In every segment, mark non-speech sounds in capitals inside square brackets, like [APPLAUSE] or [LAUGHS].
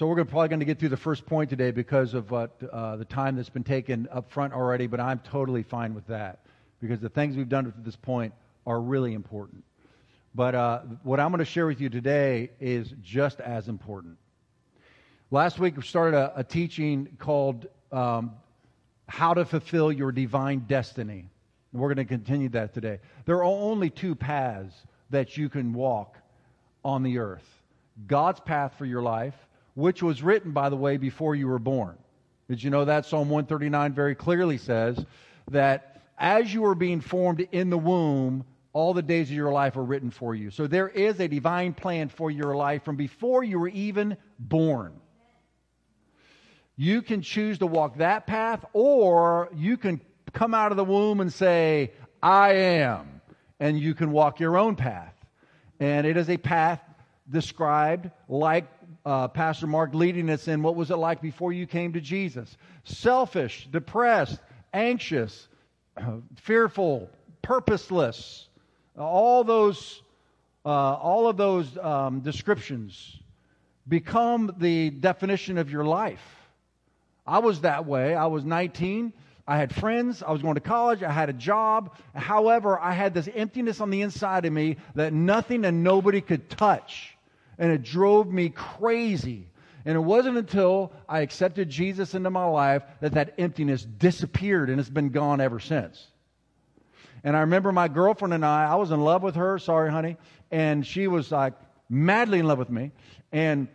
So we're probably going to get through the first point today because of uh, the time that's been taken up front already, but I'm totally fine with that because the things we've done to this point are really important. But uh, what I'm going to share with you today is just as important. Last week we started a, a teaching called um, How to Fulfill Your Divine Destiny. And we're going to continue that today. There are only two paths that you can walk on the earth God's path for your life which was written, by the way, before you were born. Did you know that? Psalm 139 very clearly says that as you were being formed in the womb, all the days of your life are written for you. So there is a divine plan for your life from before you were even born. You can choose to walk that path, or you can come out of the womb and say, I am. And you can walk your own path. And it is a path described like uh, Pastor Mark leading us in what was it like before you came to Jesus? Selfish, depressed, anxious, [CLEARS THROAT] fearful, purposeless. All those, uh, all of those um, descriptions become the definition of your life. I was that way. I was 19. I had friends. I was going to college. I had a job. However, I had this emptiness on the inside of me that nothing and nobody could touch and it drove me crazy. And it wasn't until I accepted Jesus into my life that that emptiness disappeared and it's been gone ever since. And I remember my girlfriend and I, I was in love with her, sorry, honey, and she was like madly in love with me. And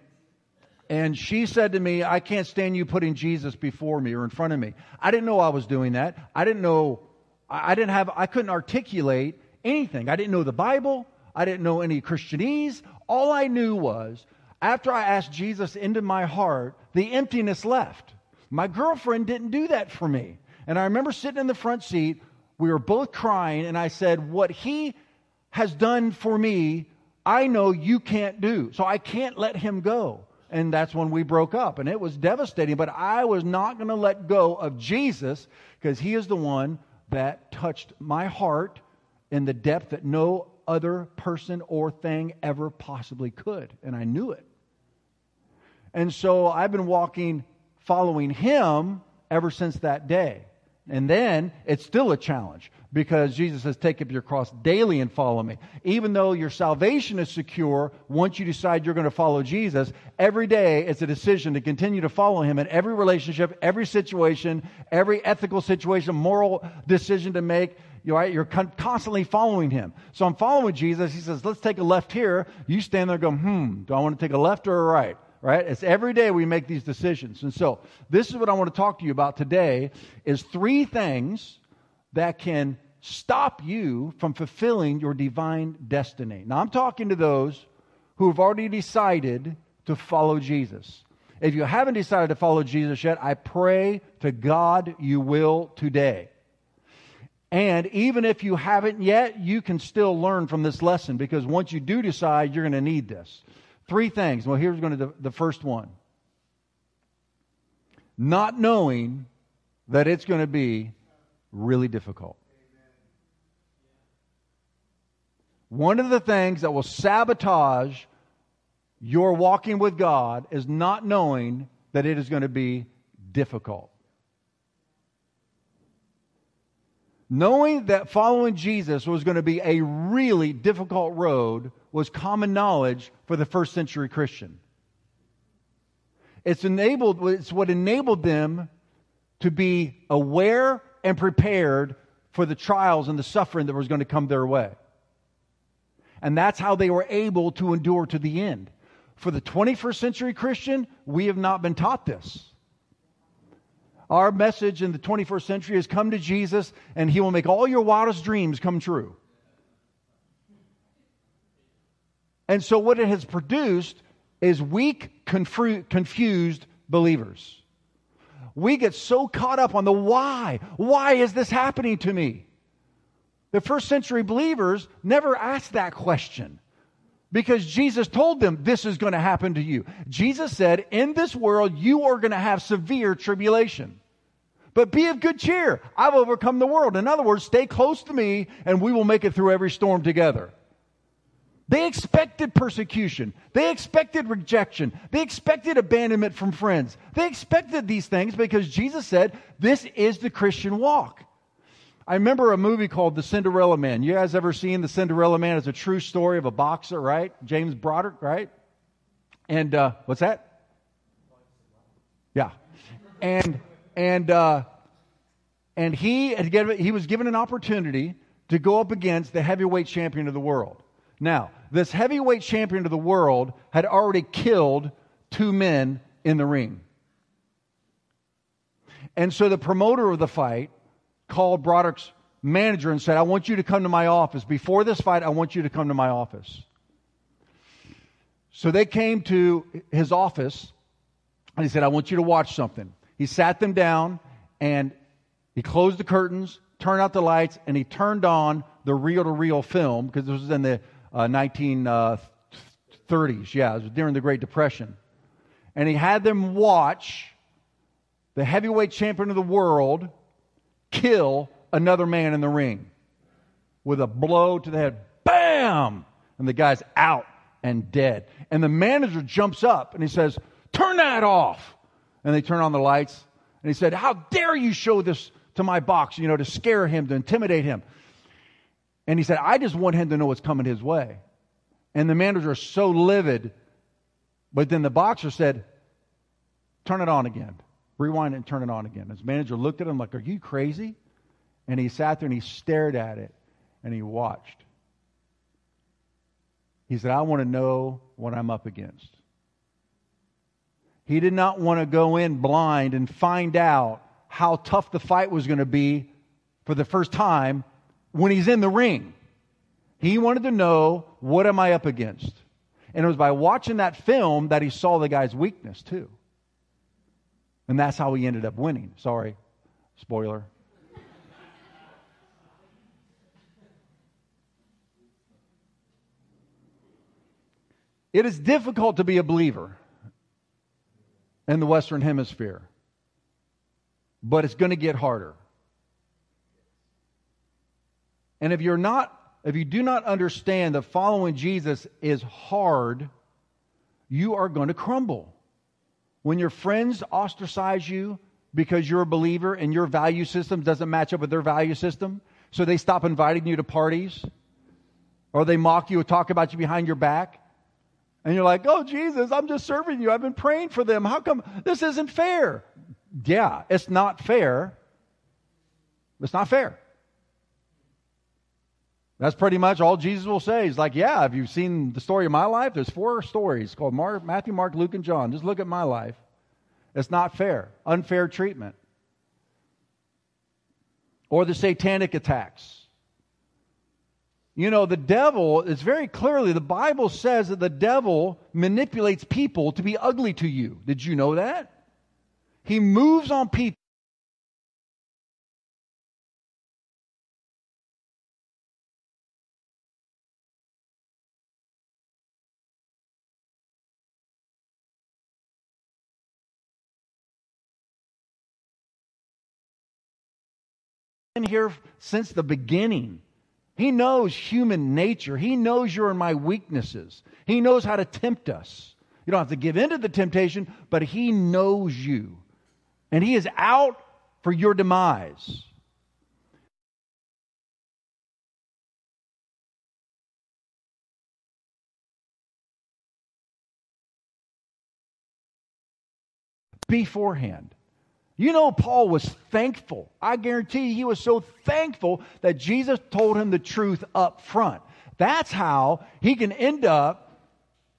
and she said to me, I can't stand you putting Jesus before me or in front of me. I didn't know I was doing that. I didn't know, I didn't have, I couldn't articulate anything. I didn't know the Bible. I didn't know any Christianese. All I knew was after I asked Jesus into my heart, the emptiness left. My girlfriend didn't do that for me. And I remember sitting in the front seat, we were both crying, and I said, What he has done for me, I know you can't do. So I can't let him go. And that's when we broke up. And it was devastating, but I was not going to let go of Jesus because he is the one that touched my heart in the depth that no other person or thing ever possibly could. And I knew it. And so I've been walking, following him ever since that day. And then it's still a challenge because Jesus says, Take up your cross daily and follow me. Even though your salvation is secure, once you decide you're going to follow Jesus, every day it's a decision to continue to follow him in every relationship, every situation, every ethical situation, moral decision to make you're, right, you're con- constantly following him. So I'm following Jesus. He says, let's take a left here. You stand there and go, hmm, do I want to take a left or a right? Right? It's every day we make these decisions. And so this is what I want to talk to you about today is three things that can stop you from fulfilling your divine destiny. Now I'm talking to those who have already decided to follow Jesus. If you haven't decided to follow Jesus yet, I pray to God you will today. And even if you haven't yet, you can still learn from this lesson because once you do decide, you're going to need this. Three things. Well, here's going to the, the first one. Not knowing that it's going to be really difficult. One of the things that will sabotage your walking with God is not knowing that it is going to be difficult. Knowing that following Jesus was going to be a really difficult road was common knowledge for the first century Christian. It's enabled, it's what enabled them to be aware and prepared for the trials and the suffering that was going to come their way. And that's how they were able to endure to the end. For the 21st century Christian, we have not been taught this. Our message in the 21st century is come to Jesus and he will make all your wildest dreams come true. And so, what it has produced is weak, confused believers. We get so caught up on the why. Why is this happening to me? The first century believers never asked that question because Jesus told them this is going to happen to you. Jesus said, In this world, you are going to have severe tribulation. But be of good cheer. I've overcome the world. In other words, stay close to me and we will make it through every storm together. They expected persecution. They expected rejection. They expected abandonment from friends. They expected these things because Jesus said, This is the Christian walk. I remember a movie called The Cinderella Man. You guys ever seen The Cinderella Man? It's a true story of a boxer, right? James Braddock, right? And uh, what's that? Yeah. And and uh, and he had given, he was given an opportunity to go up against the heavyweight champion of the world. Now, this heavyweight champion of the world had already killed two men in the ring. And so the promoter of the fight called Braddock's manager and said, I want you to come to my office. Before this fight, I want you to come to my office. So they came to his office and he said, I want you to watch something. He sat them down and he closed the curtains, turned out the lights, and he turned on the reel to reel film because this was in the uh, 1930s. Yeah, it was during the Great Depression. And he had them watch the heavyweight champion of the world kill another man in the ring with a blow to the head. Bam! And the guy's out and dead. And the manager jumps up and he says, Turn that off. And they turn on the lights. And he said, How dare you show this to my box, you know, to scare him, to intimidate him. And he said, I just want him to know what's coming his way. And the manager is so livid. But then the boxer said, Turn it on again. Rewind it and turn it on again. His manager looked at him like, Are you crazy? And he sat there and he stared at it and he watched. He said, I want to know what I'm up against. He did not want to go in blind and find out how tough the fight was going to be for the first time when he's in the ring. He wanted to know, what am I up against? And it was by watching that film that he saw the guy's weakness, too. And that's how he ended up winning. Sorry, spoiler. It is difficult to be a believer in the Western Hemisphere, but it's going to get harder. And if you're not, if you do not understand that following Jesus is hard, you are going to crumble. When your friends ostracize you because you're a believer and your value system doesn't match up with their value system, so they stop inviting you to parties, or they mock you or talk about you behind your back, and you're like, oh, Jesus, I'm just serving you. I've been praying for them. How come this isn't fair? Yeah, it's not fair. It's not fair. That's pretty much all Jesus will say. He's like, Yeah, have you seen the story of my life? There's four stories called Mark, Matthew, Mark, Luke, and John. Just look at my life. It's not fair. Unfair treatment. Or the satanic attacks. You know, the devil it's very clearly, the Bible says that the devil manipulates people to be ugly to you. Did you know that? He moves on people been here since the beginning. He knows human nature. He knows you're in my weaknesses. He knows how to tempt us. You don't have to give in to the temptation, but He knows you. And He is out for your demise. Beforehand. You know, Paul was thankful. I guarantee he was so thankful that Jesus told him the truth up front. That's how he can end up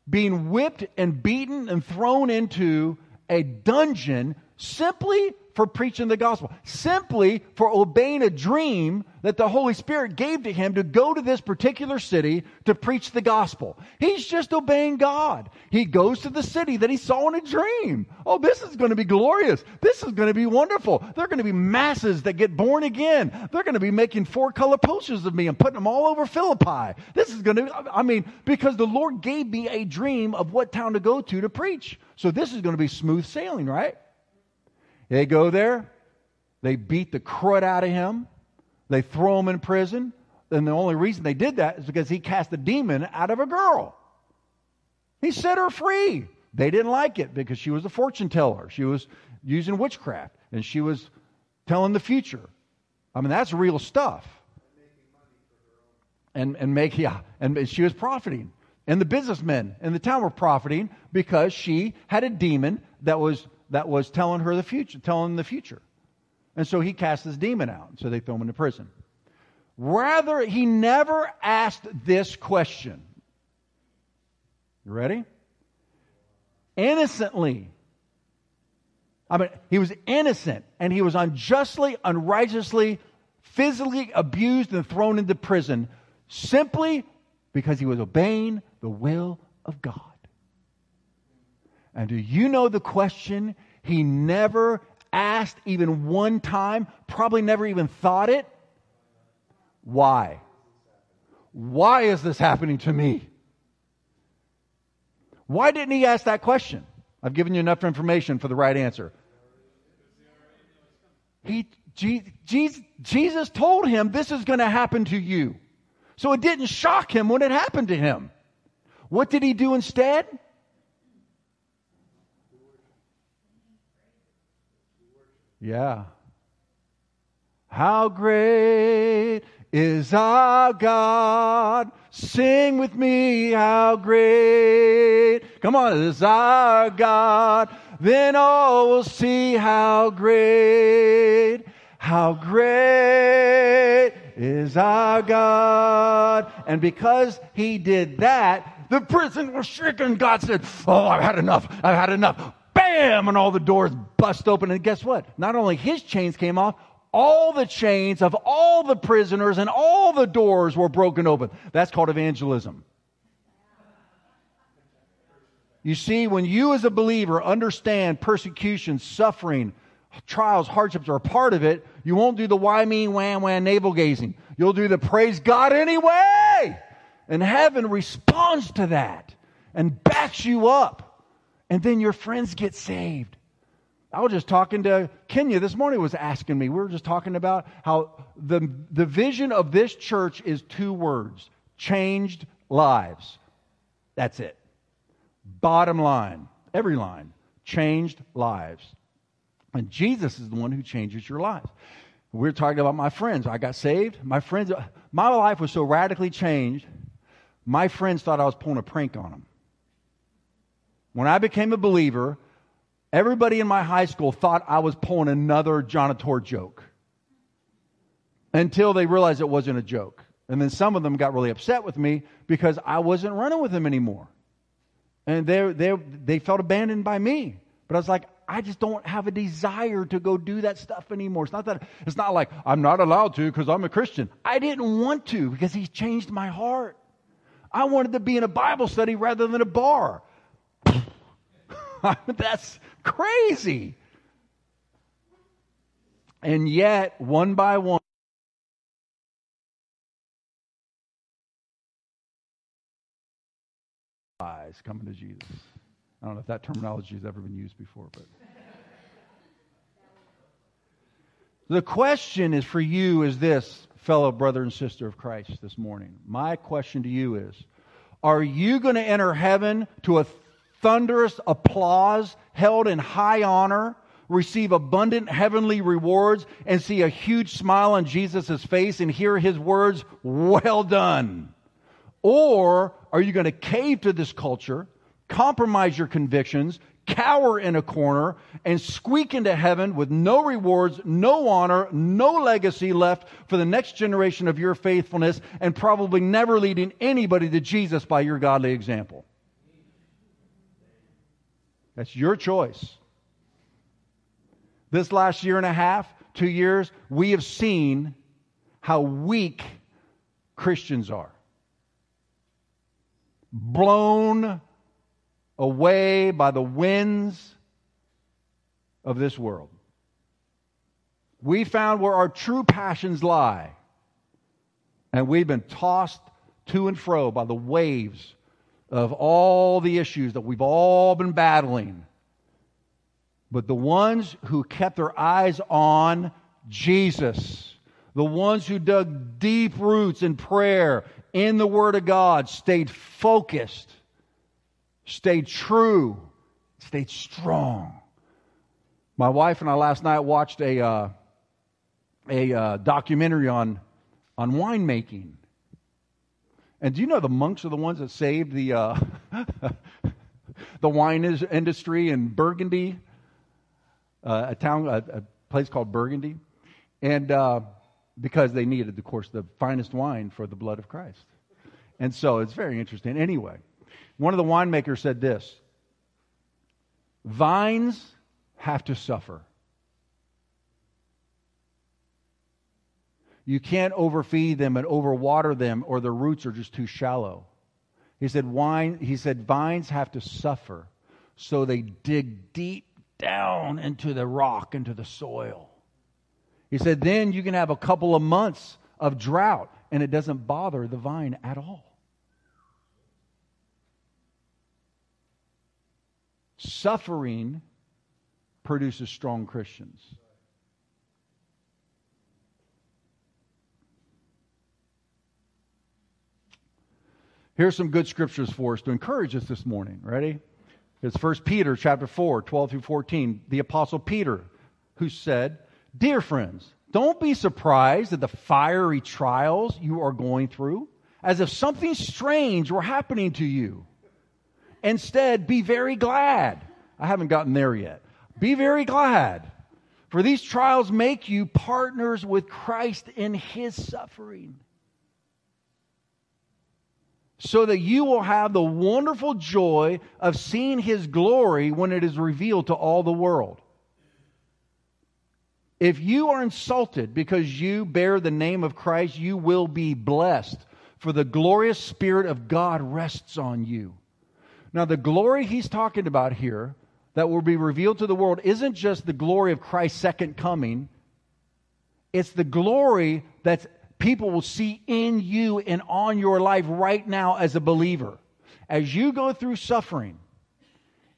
being whipped and beaten and thrown into a dungeon simply for preaching the gospel, simply for obeying a dream that the Holy Spirit gave to him to go to this particular city to preach the gospel. He's just obeying God. He goes to the city that he saw in a dream. Oh, this is going to be glorious. This is going to be wonderful. There are going to be masses that get born again. They're going to be making four color posters of me and putting them all over Philippi. This is going to, I mean, because the Lord gave me a dream of what town to go to to preach. So this is going to be smooth sailing, right? They go there, they beat the crud out of him, they throw him in prison. And the only reason they did that is because he cast a demon out of a girl. He set her free. They didn't like it because she was a fortune teller. She was using witchcraft and she was telling the future. I mean, that's real stuff. And, and make, yeah, and she was profiting. And the businessmen in the town were profiting because she had a demon that was, that was telling her the future, telling the future. And so he cast this demon out. So they throw him into prison. Rather, he never asked this question. You ready? Innocently. I mean, he was innocent and he was unjustly, unrighteously, physically abused and thrown into prison simply because he was obeying the will of God. And do you know the question he never asked even one time, probably never even thought it? Why? Why is this happening to me? Why didn't he ask that question? I've given you enough information for the right answer. He, Jesus, Jesus told him this is going to happen to you. So it didn't shock him when it happened to him. What did he do instead? Yeah. How great is our God. Sing with me, how great. Come on, is our God. Then all will see how great, how great is our God. And because he did that, the prison was shaken. God said, Oh, I've had enough. I've had enough. Bam! And all the doors bust open. And guess what? Not only his chains came off, all the chains of all the prisoners and all the doors were broken open. That's called evangelism. You see, when you as a believer understand persecution, suffering, trials, hardships are a part of it, you won't do the why me, wham, wham, navel gazing. You'll do the praise God anyway. And heaven responds to that and backs you up. And then your friends get saved. I was just talking to Kenya this morning was asking me. We were just talking about how the, the vision of this church is two words changed lives. That's it. Bottom line, every line, changed lives. And Jesus is the one who changes your lives. We are talking about my friends. I got saved. My friends, my life was so radically changed, my friends thought I was pulling a prank on them. When I became a believer, Everybody in my high school thought I was pulling another Jonator joke until they realized it wasn't a joke. And then some of them got really upset with me because I wasn't running with them anymore. And they, they, they felt abandoned by me. But I was like, I just don't have a desire to go do that stuff anymore. It's not that, it's not like I'm not allowed to because I'm a Christian. I didn't want to because He changed my heart. I wanted to be in a Bible study rather than a bar. [LAUGHS] That's crazy. And yet, one by one, eyes coming to Jesus. I don't know if that terminology has ever been used before, but. The question is for you is this, fellow brother and sister of Christ this morning. My question to you is Are you going to enter heaven to a thunderous applause, held in high honor, receive abundant heavenly rewards, and see a huge smile on Jesus' face and hear his words, Well done? Or are you going to cave to this culture, compromise your convictions, cower in a corner, and squeak into heaven with no rewards, no honor, no legacy left for the next generation of your faithfulness, and probably never leading anybody to Jesus by your godly example? That's your choice. This last year and a half, two years, we have seen how weak Christians are. Blown away by the winds of this world. We found where our true passions lie, and we've been tossed to and fro by the waves of all the issues that we've all been battling. But the ones who kept their eyes on Jesus, the ones who dug deep roots in prayer, in the Word of God, stayed focused, stayed true, stayed strong. My wife and I last night watched a, uh, a uh, documentary on, on winemaking. And do you know the monks are the ones that saved the, uh, [LAUGHS] the wine industry in Burgundy, uh, a town, a, a, place called Burgundy? And uh, because they needed, of course, the finest wine for the blood of Christ. And so it's very interesting. Anyway, one of the winemakers said this Vines have to suffer. You can't overfeed them and overwater them, or the roots are just too shallow. He said, wine, he said, vines have to suffer, so they dig deep down into the rock, into the soil. He said, then you can have a couple of months of drought, and it doesn't bother the vine at all. Suffering produces strong Christians. Here's some good scriptures for us to encourage us this morning. Ready? It's 1 Peter chapter 4, 12 through 14. The apostle Peter, who said, Dear friends, don't be surprised at the fiery trials you are going through, as if something strange were happening to you. Instead, be very glad. I haven't gotten there yet. Be very glad, for these trials make you partners with Christ in his suffering so that you will have the wonderful joy of seeing his glory when it is revealed to all the world. If you are insulted because you bear the name of Christ, you will be blessed, for the glorious Spirit of God rests on you. Now, the glory he's talking about here that will be revealed to the world isn't just the glory of Christ's second coming, it's the glory that's people will see in you and on your life right now as a believer. As you go through suffering,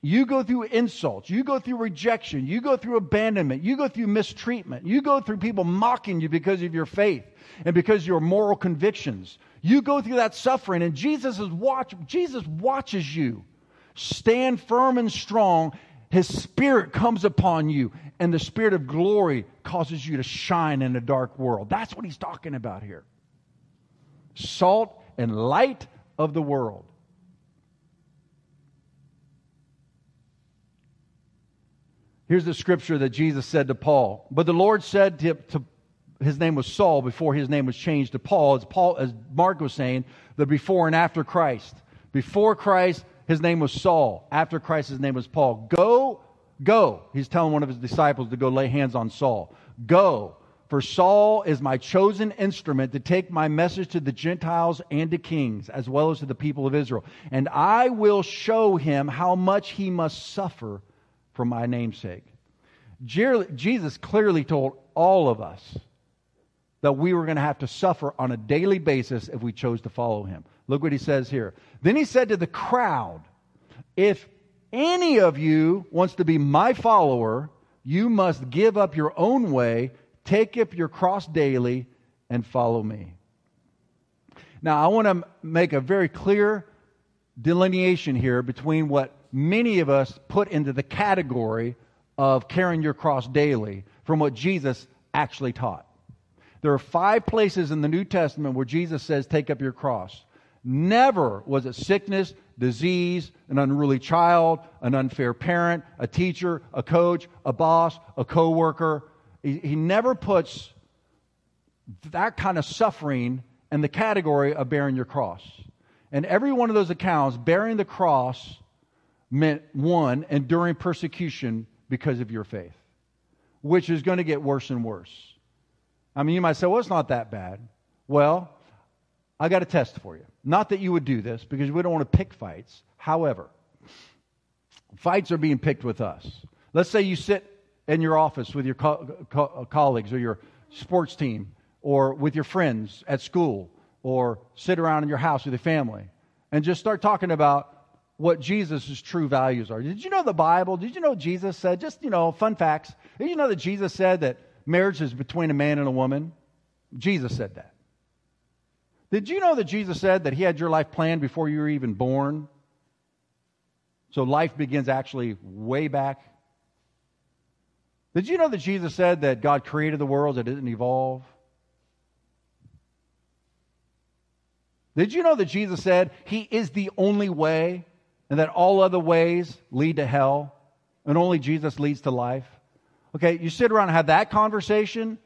you go through insults, you go through rejection, you go through abandonment, you go through mistreatment, you go through people mocking you because of your faith and because of your moral convictions. You go through that suffering, and Jesus is watch Jesus watches you stand firm and strong. His spirit comes upon you, and the spirit of glory causes you to shine in a dark world. That's what he's talking about here. Salt and light of the world. Here's the scripture that Jesus said to Paul. But the Lord said to, to his name was Saul before his name was changed to Paul. As Paul, as Mark was saying, the before and after Christ. Before Christ, his name was Saul. After Christ, his name was Paul. Go Go. He's telling one of his disciples to go lay hands on Saul. Go. For Saul is my chosen instrument to take my message to the Gentiles and to kings, as well as to the people of Israel. And I will show him how much he must suffer for my namesake. Jesus clearly told all of us that we were going to have to suffer on a daily basis if we chose to follow him. Look what he says here. Then he said to the crowd, If any of you wants to be my follower, you must give up your own way, take up your cross daily, and follow me. Now, I want to make a very clear delineation here between what many of us put into the category of carrying your cross daily from what Jesus actually taught. There are five places in the New Testament where Jesus says, Take up your cross. Never was it sickness, disease, an unruly child, an unfair parent, a teacher, a coach, a boss, a coworker. He, he never puts that kind of suffering in the category of bearing your cross. And every one of those accounts, bearing the cross meant one, enduring persecution because of your faith, which is going to get worse and worse. I mean, you might say, well, it's not that bad. Well, I got a test for you. Not that you would do this because we don't want to pick fights. However, fights are being picked with us. Let's say you sit in your office with your co- co- uh, colleagues or your sports team or with your friends at school or sit around in your house with your family and just start talking about what Jesus' true values are. Did you know the Bible? Did you know Jesus said, just, you know, fun facts. Did you know that Jesus said that marriage is between a man and a woman? Jesus said that. Did you know that Jesus said that he had your life planned before you were even born? So life begins actually way back. Did you know that Jesus said that God created the world, it didn't evolve? Did you know that Jesus said he is the only way and that all other ways lead to hell and only Jesus leads to life? Okay, you sit around and have that conversation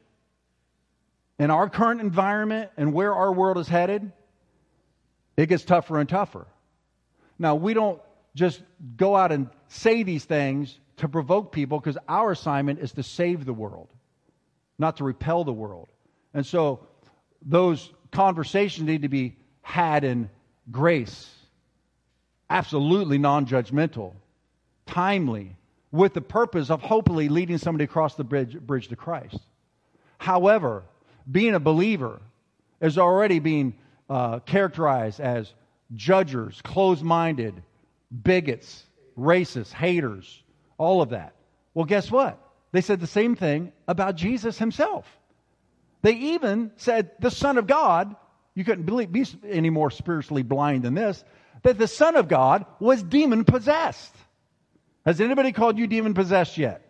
in our current environment and where our world is headed, it gets tougher and tougher. Now, we don't just go out and say these things to provoke people because our assignment is to save the world, not to repel the world. And so those conversations need to be had in grace, absolutely non judgmental, timely, with the purpose of hopefully leading somebody across the bridge, bridge to Christ. However, being a believer is already being uh, characterized as judgers, closed minded, bigots, racists, haters, all of that. Well, guess what? They said the same thing about Jesus himself. They even said the Son of God, you couldn't be any more spiritually blind than this, that the Son of God was demon possessed. Has anybody called you demon possessed yet?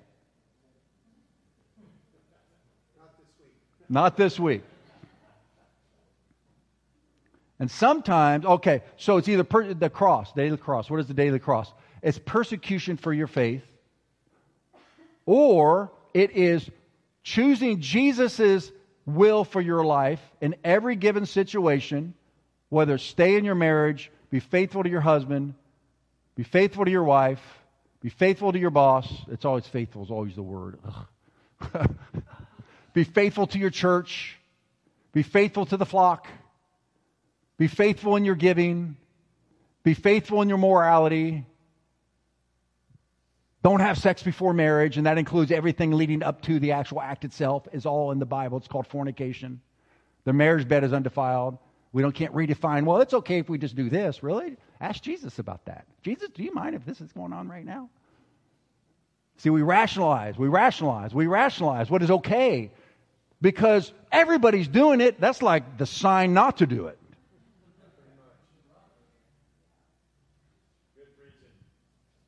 Not this week. Not this week. And sometimes, okay, so it's either per, the cross, daily cross. What is the daily cross? It's persecution for your faith, or it is choosing Jesus' will for your life in every given situation, whether stay in your marriage, be faithful to your husband, be faithful to your wife, be faithful to your boss. It's always faithful, is always the word. [LAUGHS] be faithful to your church, be faithful to the flock be faithful in your giving. Be faithful in your morality. Don't have sex before marriage, and that includes everything leading up to the actual act itself, is all in the Bible. It's called fornication. The marriage bed is undefiled. We don't can't redefine, well, it's okay if we just do this. Really? Ask Jesus about that. Jesus, do you mind if this is going on right now? See, we rationalize, we rationalize, we rationalize what is okay because everybody's doing it. That's like the sign not to do it.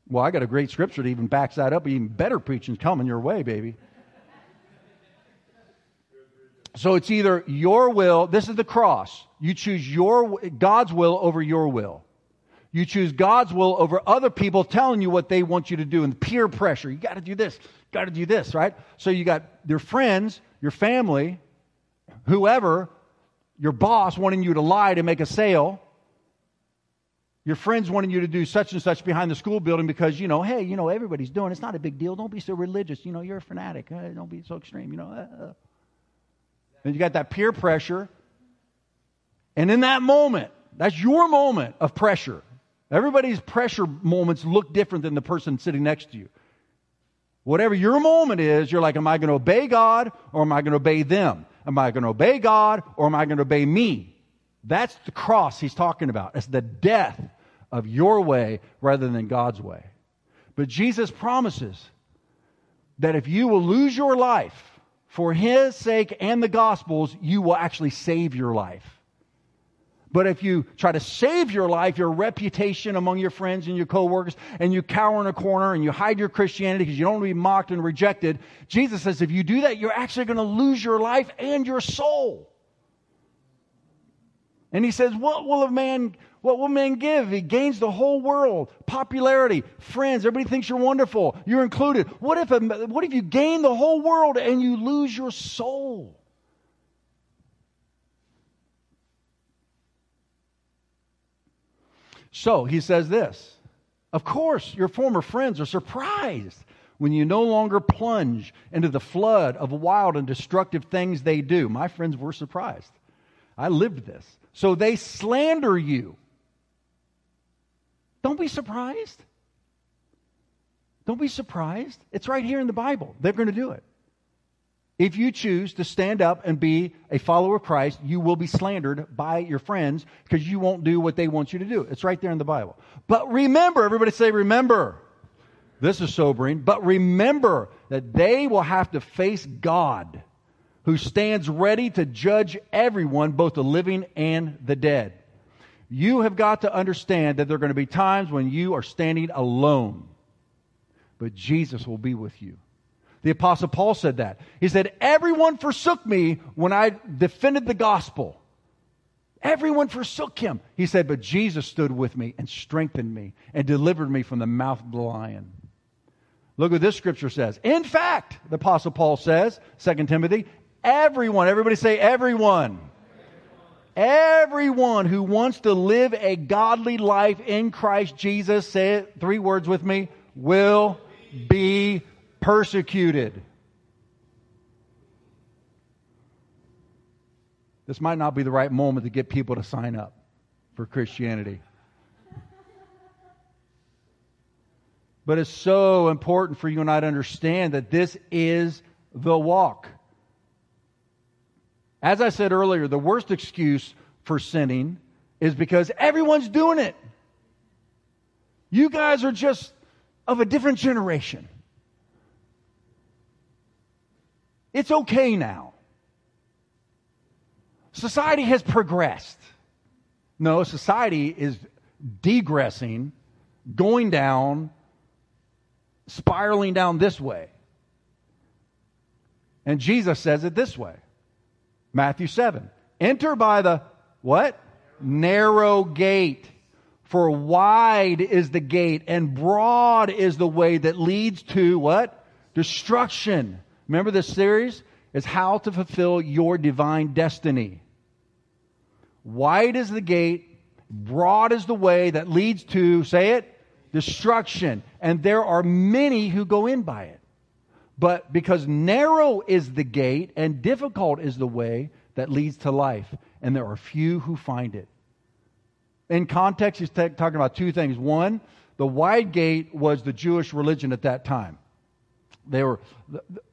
Well, I got a great scripture that even backs that up. Even better preaching's coming your way, baby. So it's either your will, this is the cross. You choose your God's will over your will. You choose God's will over other people telling you what they want you to do and peer pressure. You got to do this, got to do this, right? So you got your friends, your family, whoever, your boss wanting you to lie to make a sale, your friends wanting you to do such and such behind the school building because, you know, hey, you know, everybody's doing it. It's not a big deal. Don't be so religious. You know, you're a fanatic. Uh, don't be so extreme, you know. Uh, uh. And you got that peer pressure. And in that moment, that's your moment of pressure. Everybody's pressure moments look different than the person sitting next to you. Whatever your moment is, you're like, am I going to obey God or am I going to obey them? Am I going to obey God or am I going to obey me? That's the cross he's talking about. It's the death of your way rather than God's way. But Jesus promises that if you will lose your life for his sake and the gospel's, you will actually save your life. But if you try to save your life, your reputation among your friends and your coworkers, and you cower in a corner and you hide your Christianity because you don't want to be mocked and rejected, Jesus says if you do that, you're actually going to lose your life and your soul. And he says, What will a man what will man give? He gains the whole world, popularity, friends. Everybody thinks you're wonderful. You're included. What if, a, what if you gain the whole world and you lose your soul? So he says this Of course, your former friends are surprised when you no longer plunge into the flood of wild and destructive things they do. My friends were surprised. I lived this. So they slander you don't be surprised. Don't be surprised. It's right here in the Bible. They're going to do it. If you choose to stand up and be a follower of Christ, you will be slandered by your friends because you won't do what they want you to do. It's right there in the Bible. But remember, everybody say, remember. This is sobering. But remember that they will have to face God who stands ready to judge everyone, both the living and the dead. You have got to understand that there are going to be times when you are standing alone, but Jesus will be with you. The Apostle Paul said that. He said, Everyone forsook me when I defended the gospel. Everyone forsook him. He said, But Jesus stood with me and strengthened me and delivered me from the mouth of the lion. Look what this scripture says. In fact, the Apostle Paul says, 2 Timothy, everyone, everybody say everyone. Everyone who wants to live a godly life in Christ Jesus, say it three words with me, will be persecuted. This might not be the right moment to get people to sign up for Christianity. But it's so important for you and I to understand that this is the walk. As I said earlier, the worst excuse for sinning is because everyone's doing it. You guys are just of a different generation. It's okay now. Society has progressed. No, society is degressing, going down, spiraling down this way. And Jesus says it this way Matthew 7. Enter by the what? Narrow gate. For wide is the gate and broad is the way that leads to what? Destruction. Remember this series? Is how to fulfill your divine destiny. Wide is the gate, broad is the way that leads to, say it, destruction. And there are many who go in by it. But because narrow is the gate and difficult is the way that leads to life, and there are few who find it. In context, he's t- talking about two things. One, the wide gate was the Jewish religion at that time. They were,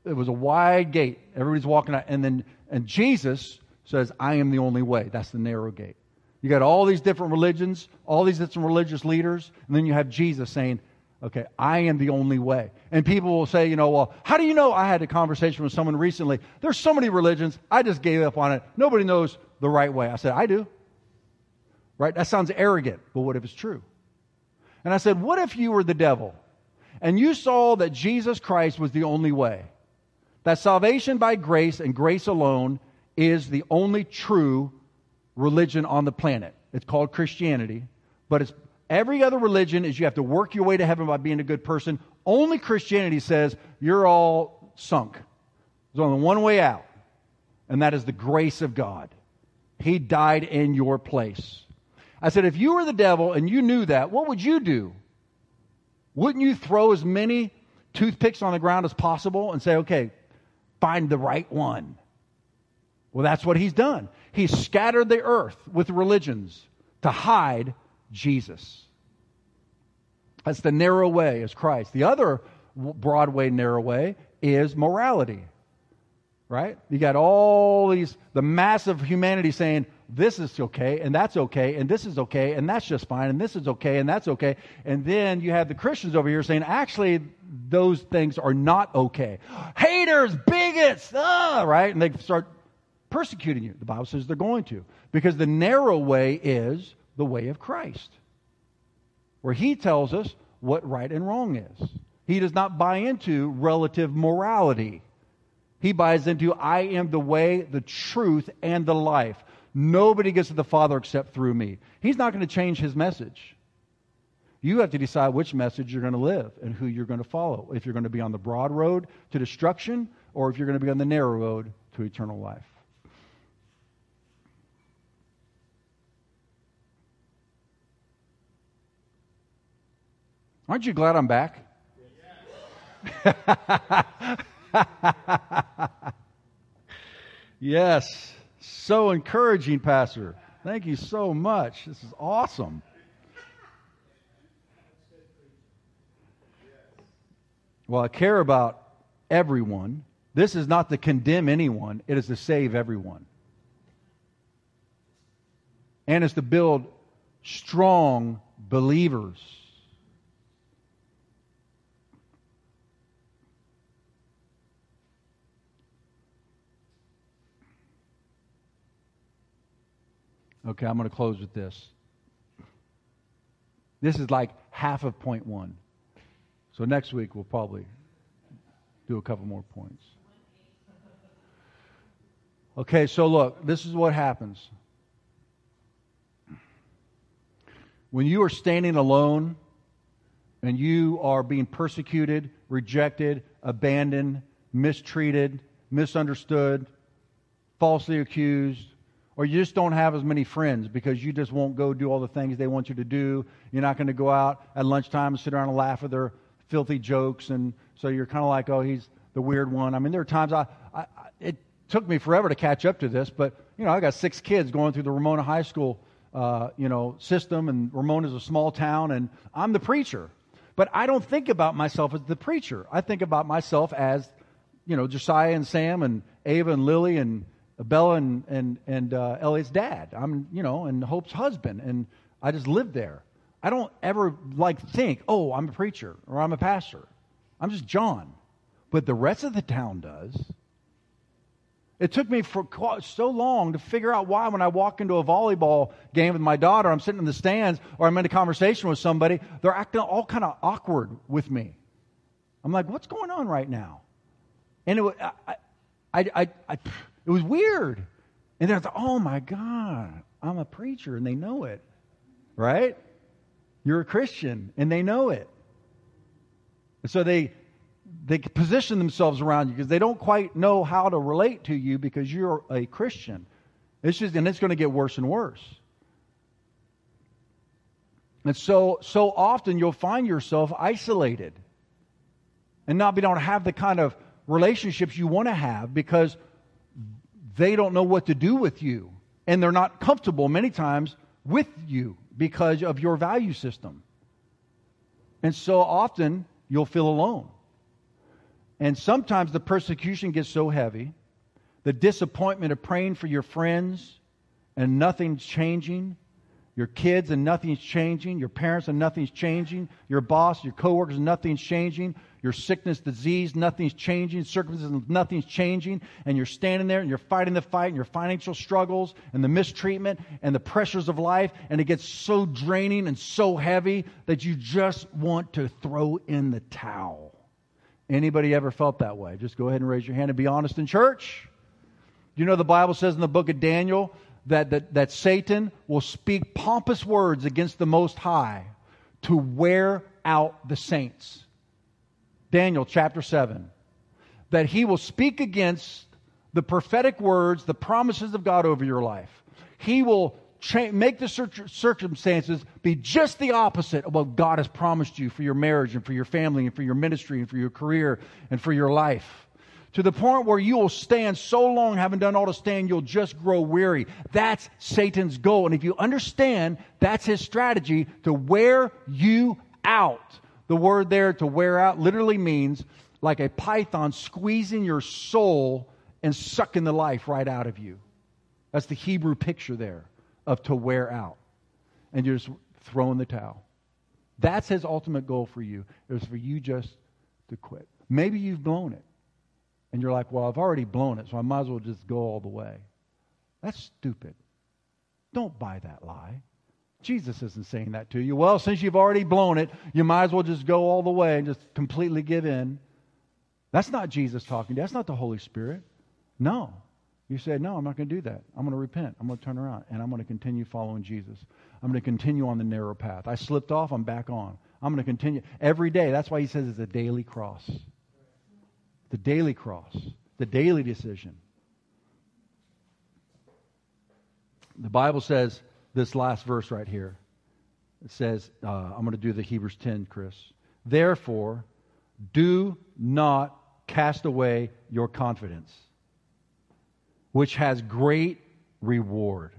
it was a wide gate. Everybody's walking out. And then, and Jesus says, I am the only way. That's the narrow gate. You got all these different religions, all these different religious leaders, and then you have Jesus saying, Okay, I am the only way. And people will say, you know, well, how do you know? I had a conversation with someone recently. There's so many religions. I just gave up on it. Nobody knows the right way. I said, I do. Right? That sounds arrogant, but what if it's true? And I said, what if you were the devil and you saw that Jesus Christ was the only way? That salvation by grace and grace alone is the only true religion on the planet. It's called Christianity, but it's every other religion is you have to work your way to heaven by being a good person. Only Christianity says you're all sunk. There's only one way out, and that is the grace of God. He died in your place. I said, if you were the devil and you knew that, what would you do? Wouldn't you throw as many toothpicks on the ground as possible and say, okay, find the right one? Well, that's what he's done. He's scattered the earth with religions to hide Jesus. That's the narrow way, is Christ. The other broad way, narrow way, is morality. Right? You got all these, the mass of humanity saying, this is okay, and that's okay, and this is okay, and that's just fine, and this is okay, and that's okay. And then you have the Christians over here saying, actually, those things are not okay. Haters, bigots, ah, right? And they start persecuting you. The Bible says they're going to. Because the narrow way is the way of Christ, where he tells us what right and wrong is. He does not buy into relative morality. He buys into, I am the way, the truth, and the life. Nobody gets to the Father except through me. He's not going to change his message. You have to decide which message you're going to live and who you're going to follow. If you're going to be on the broad road to destruction or if you're going to be on the narrow road to eternal life. Aren't you glad I'm back? [LAUGHS] yes. So encouraging, Pastor. Thank you so much. This is awesome. Well, I care about everyone. This is not to condemn anyone, it is to save everyone. And it's to build strong believers. Okay, I'm going to close with this. This is like half of point one. So next week we'll probably do a couple more points. Okay, so look, this is what happens. When you are standing alone and you are being persecuted, rejected, abandoned, mistreated, misunderstood, falsely accused, or you just don't have as many friends because you just won't go do all the things they want you to do. You're not going to go out at lunchtime and sit around and laugh at their filthy jokes, and so you're kind of like, oh, he's the weird one. I mean, there are times I, I, it took me forever to catch up to this, but you know, I got six kids going through the Ramona High School, uh, you know, system, and Ramona's a small town, and I'm the preacher. But I don't think about myself as the preacher. I think about myself as, you know, Josiah and Sam and Ava and Lily and Bella and, and, and uh, Elliot's dad. I'm, you know, and Hope's husband. And I just live there. I don't ever like think, oh, I'm a preacher or I'm a pastor. I'm just John. But the rest of the town does. It took me for so long to figure out why when I walk into a volleyball game with my daughter, I'm sitting in the stands or I'm in a conversation with somebody, they're acting all kind of awkward with me. I'm like, what's going on right now? And it, I, I, I, I it was weird. And they're like, oh my God, I'm a preacher, and they know it. Right? You're a Christian, and they know it. And so they they position themselves around you because they don't quite know how to relate to you because you're a Christian. It's just, and it's going to get worse and worse. And so, so often you'll find yourself isolated and not be able to have the kind of relationships you want to have because they don't know what to do with you. And they're not comfortable many times with you because of your value system. And so often you'll feel alone. And sometimes the persecution gets so heavy, the disappointment of praying for your friends and nothing's changing, your kids and nothing's changing, your parents and nothing's changing, your boss, your coworkers, nothing's changing, your sickness, disease, nothing's changing, circumstances, nothing's changing, and you're standing there and you're fighting the fight and your financial struggles and the mistreatment and the pressures of life, and it gets so draining and so heavy that you just want to throw in the towel. Anybody ever felt that way? Just go ahead and raise your hand and be honest in church. You know the Bible says in the book of Daniel that, that, that Satan will speak pompous words against the Most High to wear out the saints. Daniel chapter 7. That he will speak against the prophetic words, the promises of God over your life. He will cha- make the circumstances be just the opposite of what God has promised you for your marriage and for your family and for your ministry and for your career and for your life. To the point where you will stand so long, having done all to stand, you'll just grow weary. That's Satan's goal. And if you understand, that's his strategy to wear you out. The word there to wear out literally means like a python squeezing your soul and sucking the life right out of you. That's the Hebrew picture there of to wear out. And you're just throwing the towel. That's his ultimate goal for you, is for you just to quit. Maybe you've blown it. And you're like, well, I've already blown it, so I might as well just go all the way. That's stupid. Don't buy that lie. Jesus isn't saying that to you. Well, since you've already blown it, you might as well just go all the way and just completely give in. That's not Jesus talking to you. That's not the Holy Spirit. No. You said, No, I'm not going to do that. I'm going to repent. I'm going to turn around and I'm going to continue following Jesus. I'm going to continue on the narrow path. I slipped off, I'm back on. I'm going to continue every day. That's why he says it's a daily cross. The daily cross, the daily decision. The Bible says, this last verse right here. It says, uh, I'm going to do the Hebrews 10, Chris. Therefore, do not cast away your confidence, which has great reward.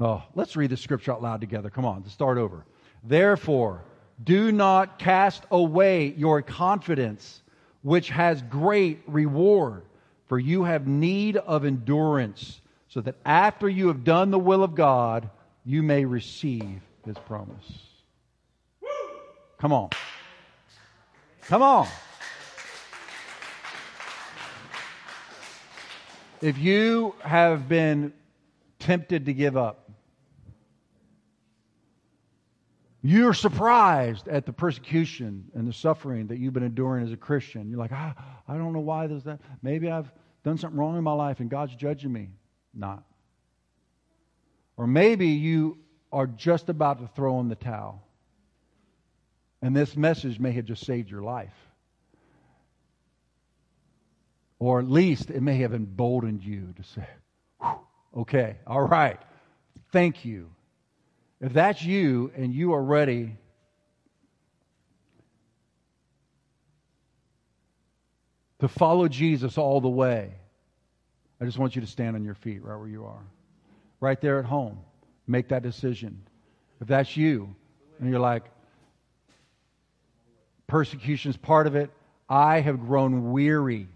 Oh, let's read the scripture out loud together. Come on, to start over. Therefore, do not cast away your confidence, which has great reward, for you have need of endurance so that after you have done the will of God, you may receive his promise. Come on. Come on. If you have been tempted to give up, You're surprised at the persecution and the suffering that you've been enduring as a Christian. You're like, ah, I don't know why there's that. Maybe I've done something wrong in my life and God's judging me. Not. Or maybe you are just about to throw in the towel. And this message may have just saved your life. Or at least it may have emboldened you to say, okay, all right, thank you. If that's you and you are ready to follow Jesus all the way, I just want you to stand on your feet right where you are. Right there at home. Make that decision. If that's you and you're like, persecution is part of it, I have grown weary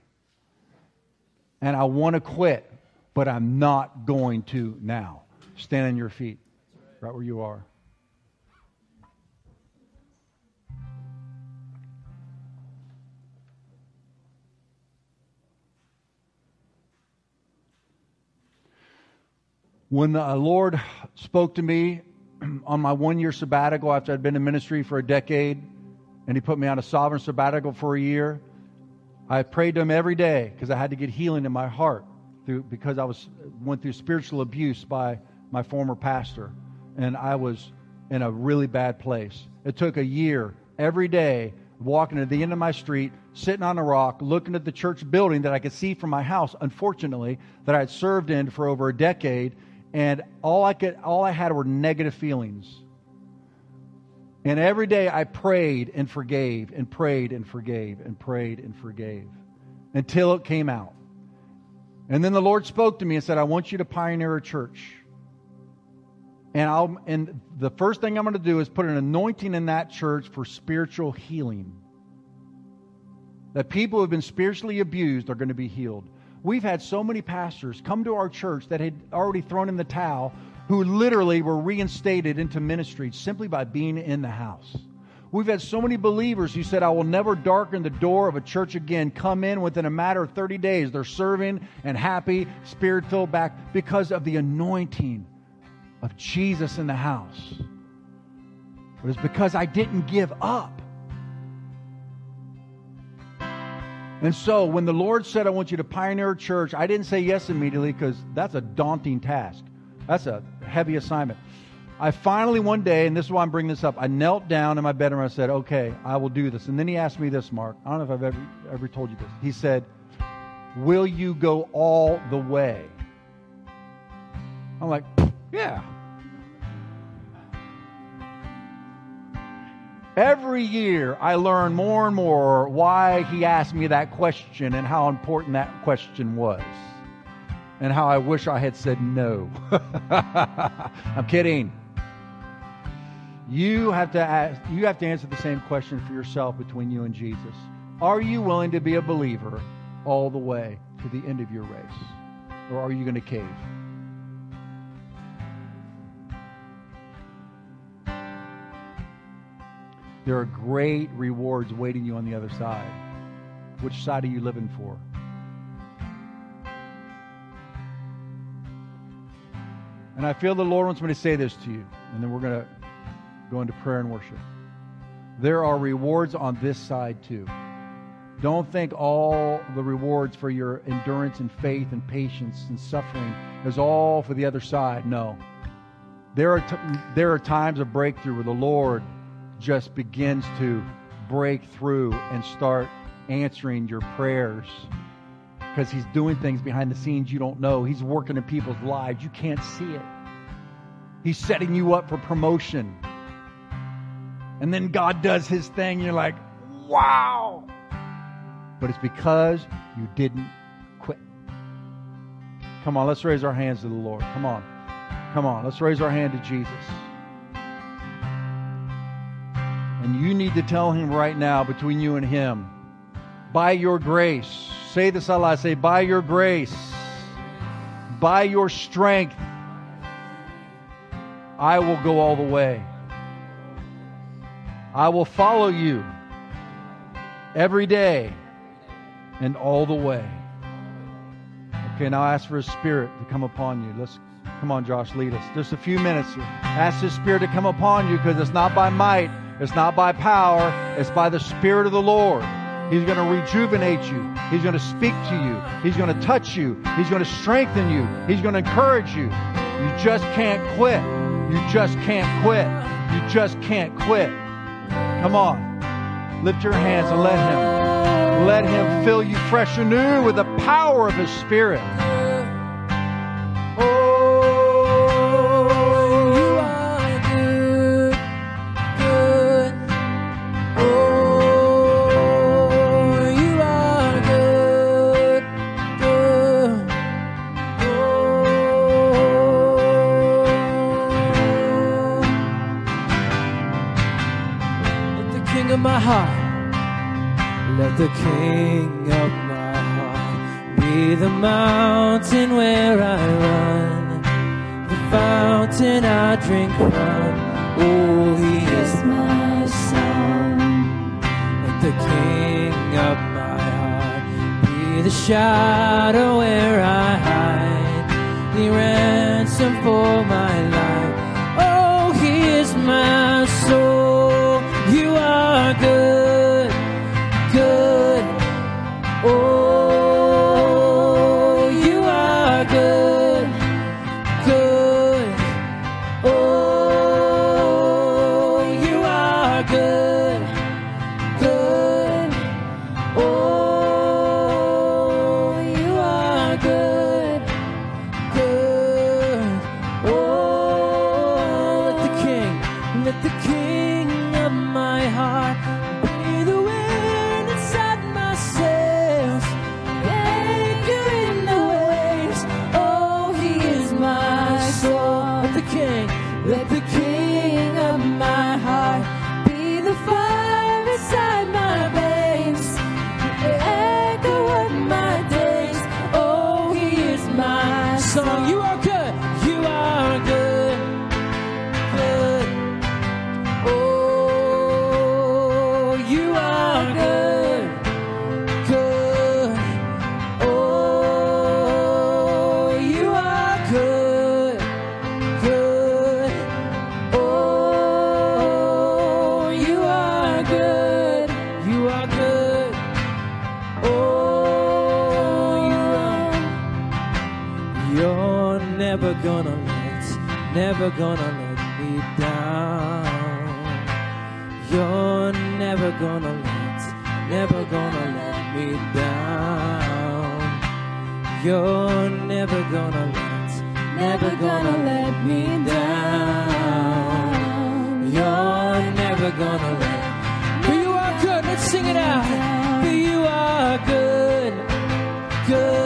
and I want to quit, but I'm not going to now. Stand on your feet right where you are. When the Lord spoke to me [CLEARS THROAT] on my one year sabbatical after I'd been in ministry for a decade, and He put me on a sovereign sabbatical for a year, I prayed to Him every day because I had to get healing in my heart through, because I was went through spiritual abuse by my former pastor and I was in a really bad place. It took a year every day walking to the end of my street, sitting on a rock, looking at the church building that I could see from my house, unfortunately, that I had served in for over a decade, and all I could all I had were negative feelings. And every day I prayed and forgave and prayed and forgave and prayed and forgave until it came out. And then the Lord spoke to me and said, I want you to pioneer a church. And I'll and the first thing I'm going to do is put an anointing in that church for spiritual healing. That people who have been spiritually abused are going to be healed. We've had so many pastors come to our church that had already thrown in the towel who literally were reinstated into ministry simply by being in the house. We've had so many believers who said, I will never darken the door of a church again. Come in within a matter of 30 days. They're serving and happy, spirit filled back because of the anointing of Jesus in the house. But it's because I didn't give up. And so when the Lord said, I want you to pioneer a church, I didn't say yes immediately because that's a daunting task. That's a heavy assignment. I finally, one day, and this is why I'm bringing this up, I knelt down in my bedroom and I said, Okay, I will do this. And then he asked me this, Mark. I don't know if I've ever, ever told you this. He said, Will you go all the way? I'm like, Yeah. Every year, I learn more and more why he asked me that question and how important that question was, and how I wish I had said no. [LAUGHS] I'm kidding. You have to ask, you have to answer the same question for yourself between you and Jesus. Are you willing to be a believer all the way to the end of your race, or are you going to cave? There are great rewards waiting you on the other side. Which side are you living for? And I feel the Lord wants me to say this to you, and then we're going to go into prayer and worship. There are rewards on this side too. Don't think all the rewards for your endurance and faith and patience and suffering is all for the other side. No. There are, t- there are times of breakthrough where the Lord just begins to break through and start answering your prayers because he's doing things behind the scenes you don't know. He's working in people's lives. You can't see it. He's setting you up for promotion. And then God does his thing. You're like, wow. But it's because you didn't quit. Come on, let's raise our hands to the Lord. Come on. Come on, let's raise our hand to Jesus. And you need to tell him right now, between you and him, by your grace, say this out loud, say, by your grace, by your strength, I will go all the way. I will follow you every day and all the way. Okay, now ask for His Spirit to come upon you. Let's Come on, Josh, lead us. Just a few minutes. Ask His Spirit to come upon you because it's not by might, it's not by power, it's by the Spirit of the Lord. He's going to rejuvenate you. He's going to speak to you. He's going to touch you. He's going to strengthen you. He's going to encourage you. You just can't quit. You just can't quit. You just can't quit. Come on. Lift your hands and let Him. Let Him fill you fresh and new with the power of His Spirit. Of my heart. Be the shadow where I hide, the ransom for never gonna let never gonna let me down. You're never gonna let, never gonna let me down. You're never gonna let, never gonna let me down. You're never gonna let. But you are good. Let's sing it out. But you are good, good.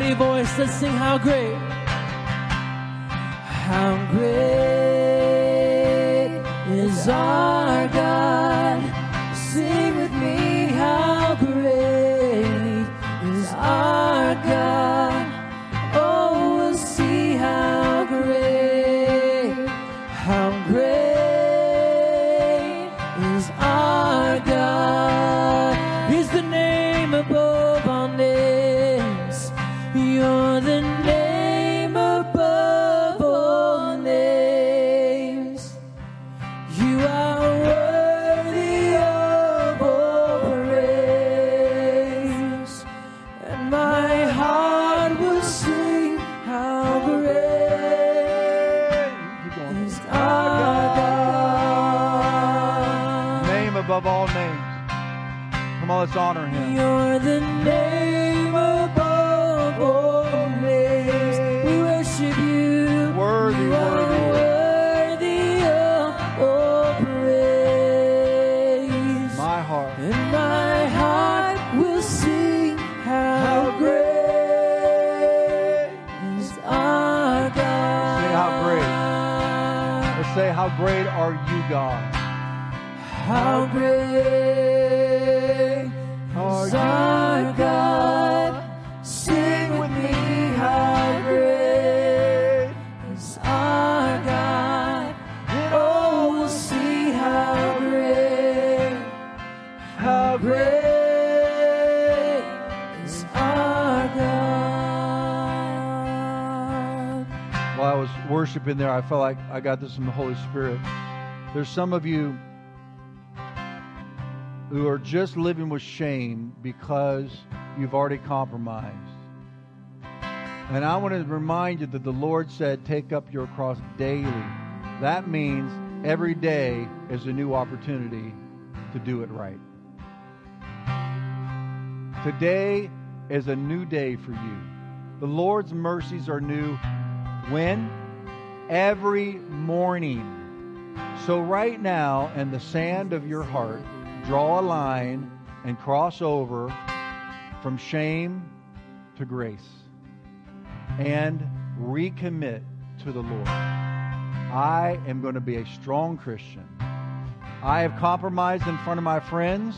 Mighty voice. Let's sing how great, While in there, I felt like I got this from the Holy Spirit. There's some of you who are just living with shame because you've already compromised. And I want to remind you that the Lord said, Take up your cross daily. That means every day is a new opportunity to do it right. Today is a new day for you. The Lord's mercies are new when? Every morning. So, right now, in the sand of your heart, draw a line and cross over from shame to grace and recommit to the Lord. I am going to be a strong Christian. I have compromised in front of my friends,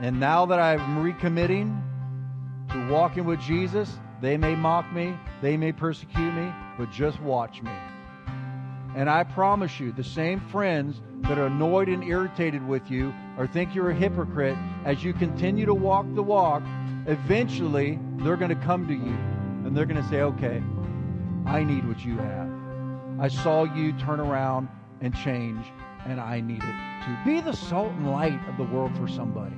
and now that I'm recommitting to walking with Jesus, they may mock me, they may persecute me, but just watch me. And I promise you, the same friends that are annoyed and irritated with you or think you're a hypocrite, as you continue to walk the walk, eventually they're going to come to you and they're going to say, okay, I need what you have. I saw you turn around and change, and I need it too. Be the salt and light of the world for somebody.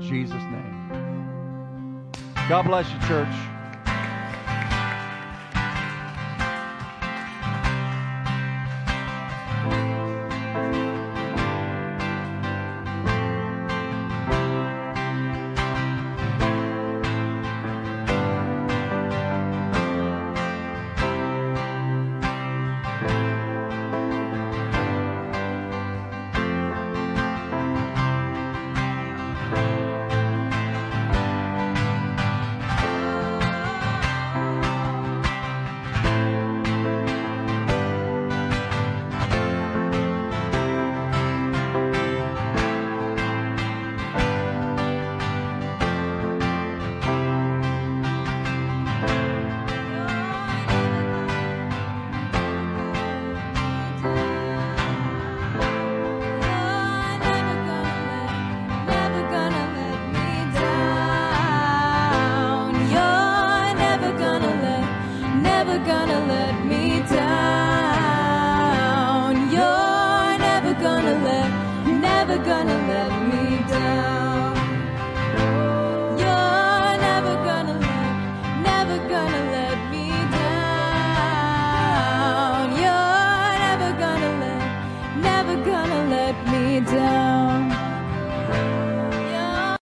Jesus' name. God bless you, church.